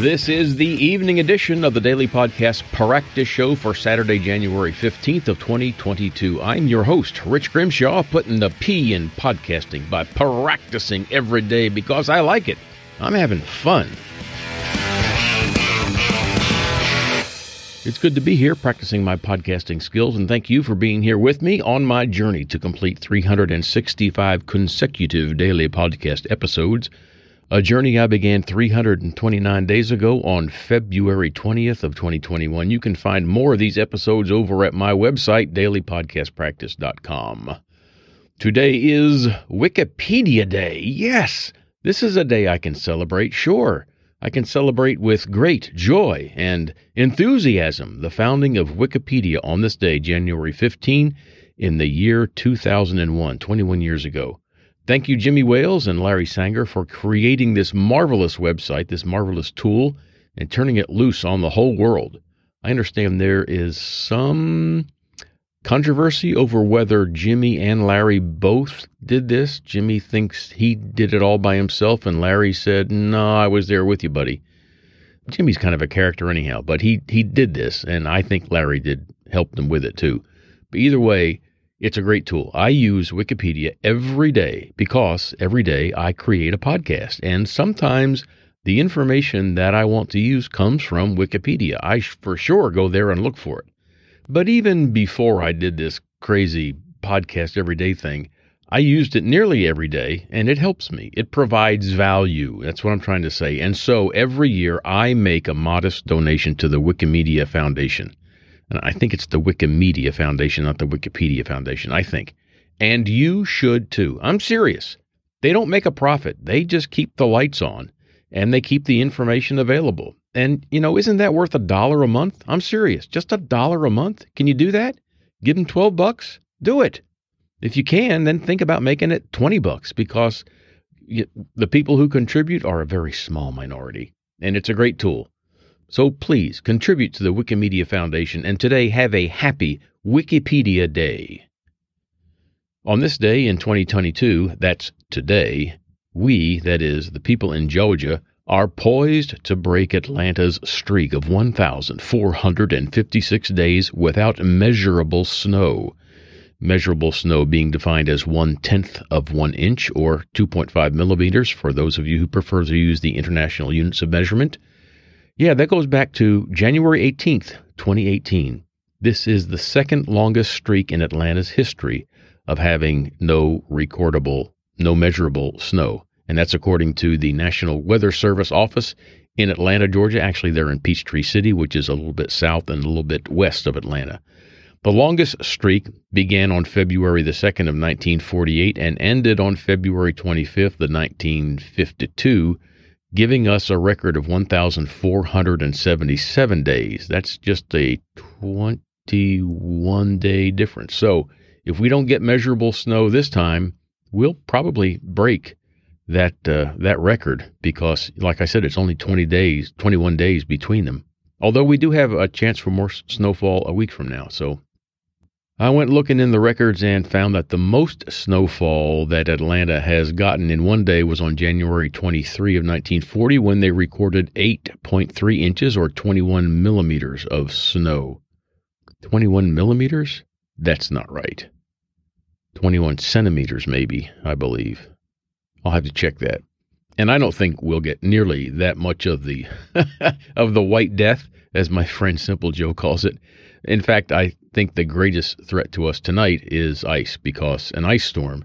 This is the evening edition of the daily podcast Practice Show for Saturday, January 15th of 2022. I'm your host, Rich Grimshaw, putting the P in podcasting by practicing every day because I like it. I'm having fun. It's good to be here practicing my podcasting skills, and thank you for being here with me on my journey to complete 365 consecutive daily podcast episodes a journey I began 329 days ago on February 20th of 2021. You can find more of these episodes over at my website, dailypodcastpractice.com. Today is Wikipedia Day. Yes, this is a day I can celebrate, sure. I can celebrate with great joy and enthusiasm the founding of Wikipedia on this day, January 15, in the year 2001, 21 years ago. Thank you, Jimmy Wales and Larry Sanger, for creating this marvelous website, this marvelous tool, and turning it loose on the whole world. I understand there is some controversy over whether Jimmy and Larry both did this. Jimmy thinks he did it all by himself, and Larry said, No, I was there with you, buddy. Jimmy's kind of a character anyhow, but he, he did this, and I think Larry did help them with it too. But either way, it's a great tool. I use Wikipedia every day because every day I create a podcast. And sometimes the information that I want to use comes from Wikipedia. I for sure go there and look for it. But even before I did this crazy podcast everyday thing, I used it nearly every day and it helps me. It provides value. That's what I'm trying to say. And so every year I make a modest donation to the Wikimedia Foundation. And I think it's the Wikimedia Foundation, not the Wikipedia Foundation, I think. And you should too. I'm serious. They don't make a profit. They just keep the lights on and they keep the information available. And, you know, isn't that worth a dollar a month? I'm serious. Just a dollar a month? Can you do that? Give them 12 bucks? Do it. If you can, then think about making it 20 bucks because the people who contribute are a very small minority. And it's a great tool. So please contribute to the Wikimedia Foundation and today have a happy Wikipedia Day. On this day in 2022, that's today, we, that is, the people in Georgia, are poised to break Atlanta's streak of 1,456 days without measurable snow. Measurable snow being defined as one tenth of one inch or 2.5 millimeters for those of you who prefer to use the international units of measurement. Yeah, that goes back to January 18th, 2018. This is the second longest streak in Atlanta's history of having no recordable, no measurable snow. And that's according to the National Weather Service office in Atlanta, Georgia. Actually, they're in Peachtree City, which is a little bit south and a little bit west of Atlanta. The longest streak began on February the 2nd of 1948 and ended on February 25th of 1952 giving us a record of 1,477 days. That's just a 21 day difference. So if we don't get measurable snow this time, we'll probably break that uh, that record because, like I said, it's only 20 days, 21 days between them. Although we do have a chance for more snowfall a week from now, so I went looking in the records and found that the most snowfall that Atlanta has gotten in one day was on January 23 of 1940 when they recorded 8.3 inches or 21 millimeters of snow. 21 millimeters? That's not right. 21 centimeters, maybe, I believe. I'll have to check that. And I don't think we'll get nearly that much of the of the white death, as my friend Simple Joe calls it. In fact, I think the greatest threat to us tonight is ice because an ice storm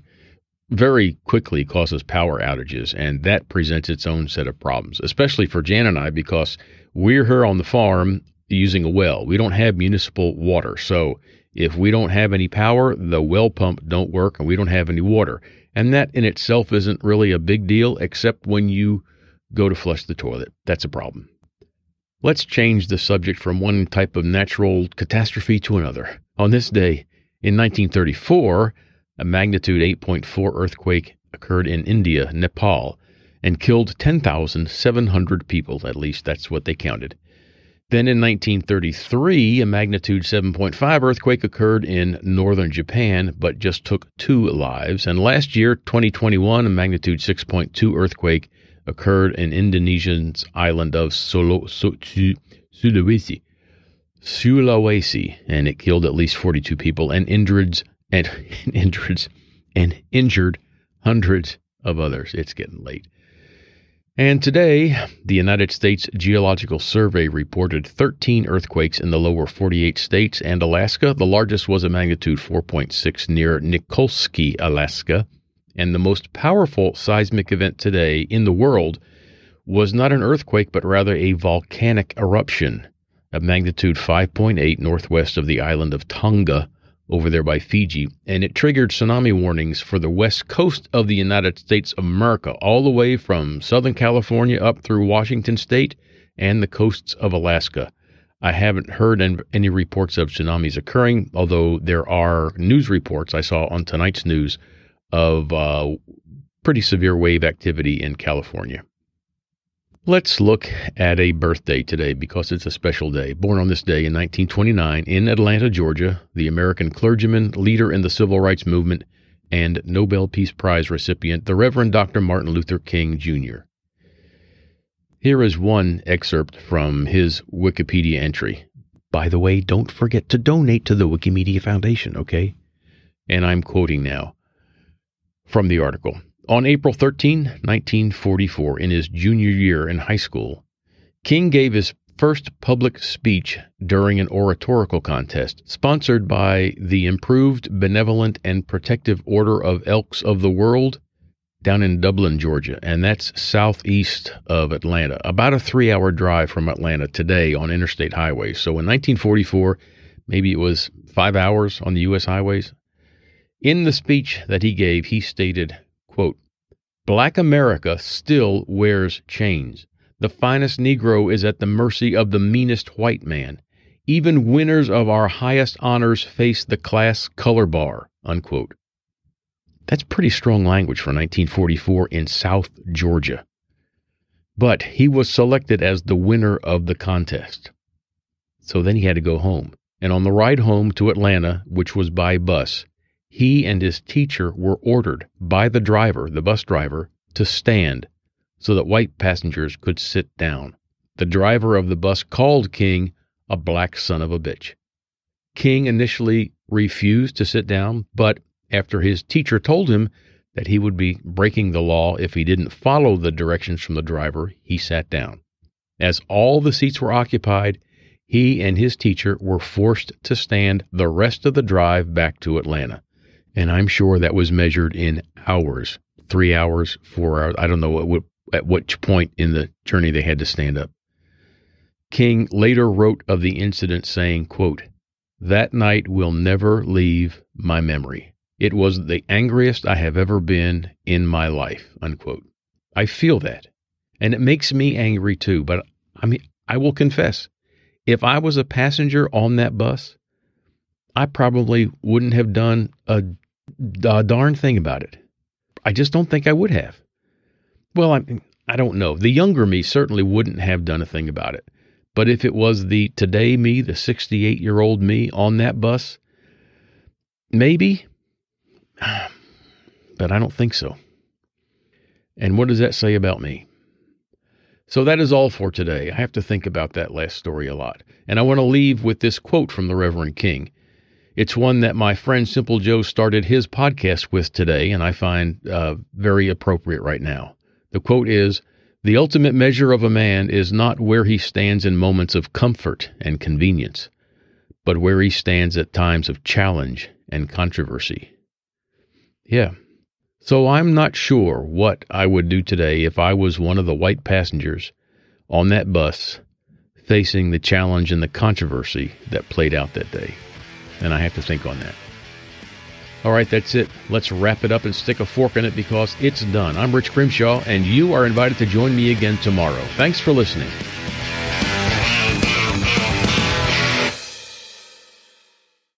very quickly causes power outages, and that presents its own set of problems, especially for Jan and I because we're here on the farm using a well. We don't have municipal water. So if we don't have any power, the well pump don't work and we don't have any water. And that in itself isn't really a big deal except when you go to flush the toilet. That's a problem. Let's change the subject from one type of natural catastrophe to another. On this day, in 1934, a magnitude 8.4 earthquake occurred in India, Nepal, and killed 10,700 people, at least that's what they counted. Then in 1933, a magnitude 7.5 earthquake occurred in northern Japan, but just took two lives. And last year, 2021, a magnitude 6.2 earthquake occurred in Indonesia's island of Solo, Sulawesi. Sulawesi, and it killed at least 42 people and injured and injured and injured hundreds of others. It's getting late. And today, the United States Geological Survey reported 13 earthquakes in the lower 48 states and Alaska. The largest was a magnitude 4.6 near Nikolsky, Alaska. And the most powerful seismic event today in the world was not an earthquake, but rather a volcanic eruption of magnitude 5.8 northwest of the island of Tonga over there by Fiji, and it triggered tsunami warnings for the west coast of the United States of America, all the way from Southern California up through Washington State and the coasts of Alaska. I haven't heard any reports of tsunamis occurring, although there are news reports I saw on tonight's news of uh, pretty severe wave activity in California. Let's look at a birthday today because it's a special day. Born on this day in 1929 in Atlanta, Georgia, the American clergyman, leader in the civil rights movement, and Nobel Peace Prize recipient, the Reverend Dr. Martin Luther King Jr. Here is one excerpt from his Wikipedia entry. By the way, don't forget to donate to the Wikimedia Foundation, okay? And I'm quoting now from the article. On April 13, 1944, in his junior year in high school, King gave his first public speech during an oratorical contest sponsored by the Improved Benevolent and Protective Order of Elks of the World down in Dublin, Georgia, and that's southeast of Atlanta, about a three hour drive from Atlanta today on interstate highways. So in 1944, maybe it was five hours on the U.S. highways. In the speech that he gave, he stated, Quote, Black America still wears chains. The finest Negro is at the mercy of the meanest white man. Even winners of our highest honors face the class color bar. Unquote. That's pretty strong language for 1944 in South Georgia. But he was selected as the winner of the contest. So then he had to go home. And on the ride home to Atlanta, which was by bus, he and his teacher were ordered by the driver, the bus driver, to stand so that white passengers could sit down. The driver of the bus called King a black son of a bitch. King initially refused to sit down, but after his teacher told him that he would be breaking the law if he didn't follow the directions from the driver, he sat down. As all the seats were occupied, he and his teacher were forced to stand the rest of the drive back to Atlanta and I'm sure that was measured in hours, three hours, four hours. I don't know at what, at which point in the journey they had to stand up. King later wrote of the incident saying, quote, That night will never leave my memory. It was the angriest I have ever been in my life, unquote. I feel that. And it makes me angry too. But I mean, I will confess, if I was a passenger on that bus, I probably wouldn't have done a a darn thing about it. I just don't think I would have. Well, I I don't know. The younger me certainly wouldn't have done a thing about it. But if it was the today me, the 68 year old me on that bus, maybe. But I don't think so. And what does that say about me? So that is all for today. I have to think about that last story a lot. And I want to leave with this quote from the Reverend King. It's one that my friend Simple Joe started his podcast with today, and I find uh, very appropriate right now. The quote is The ultimate measure of a man is not where he stands in moments of comfort and convenience, but where he stands at times of challenge and controversy. Yeah. So I'm not sure what I would do today if I was one of the white passengers on that bus facing the challenge and the controversy that played out that day and I have to think on that. All right, that's it. Let's wrap it up and stick a fork in it because it's done. I'm Rich Grimshaw, and you are invited to join me again tomorrow. Thanks for listening.